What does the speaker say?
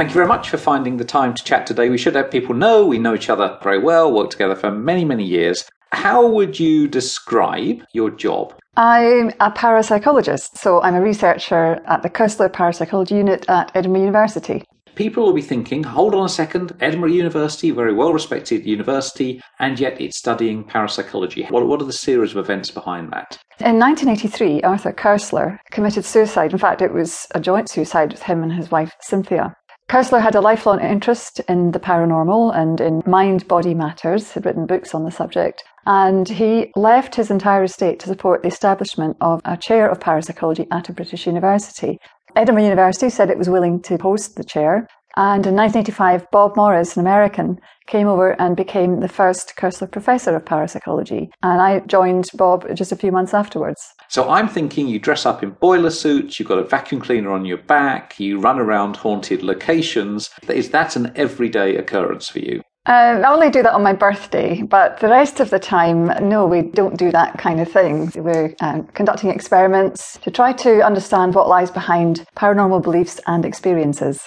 thank you very much for finding the time to chat today. We should let people know we know each other very well, worked together for many, many years. How would you describe your job? I'm a parapsychologist, so I'm a researcher at the Koestler Parapsychology Unit at Edinburgh University. People will be thinking, hold on a second, Edinburgh University, very well respected university, and yet it's studying parapsychology. What, what are the series of events behind that? In 1983, Arthur Koestler committed suicide. In fact, it was a joint suicide with him and his wife Cynthia. Koestler had a lifelong interest in the paranormal and in mind body matters, had written books on the subject, and he left his entire estate to support the establishment of a chair of parapsychology at a British university. Edinburgh University said it was willing to host the chair, and in 1985, Bob Morris, an American, came over and became the first Koestler Professor of Parapsychology. And I joined Bob just a few months afterwards. So I'm thinking you dress up in boiler suits, you've got a vacuum cleaner on your back, you run around haunted locations. Is that an everyday occurrence for you? Uh, I only do that on my birthday, but the rest of the time, no, we don't do that kind of thing. We're uh, conducting experiments to try to understand what lies behind paranormal beliefs and experiences.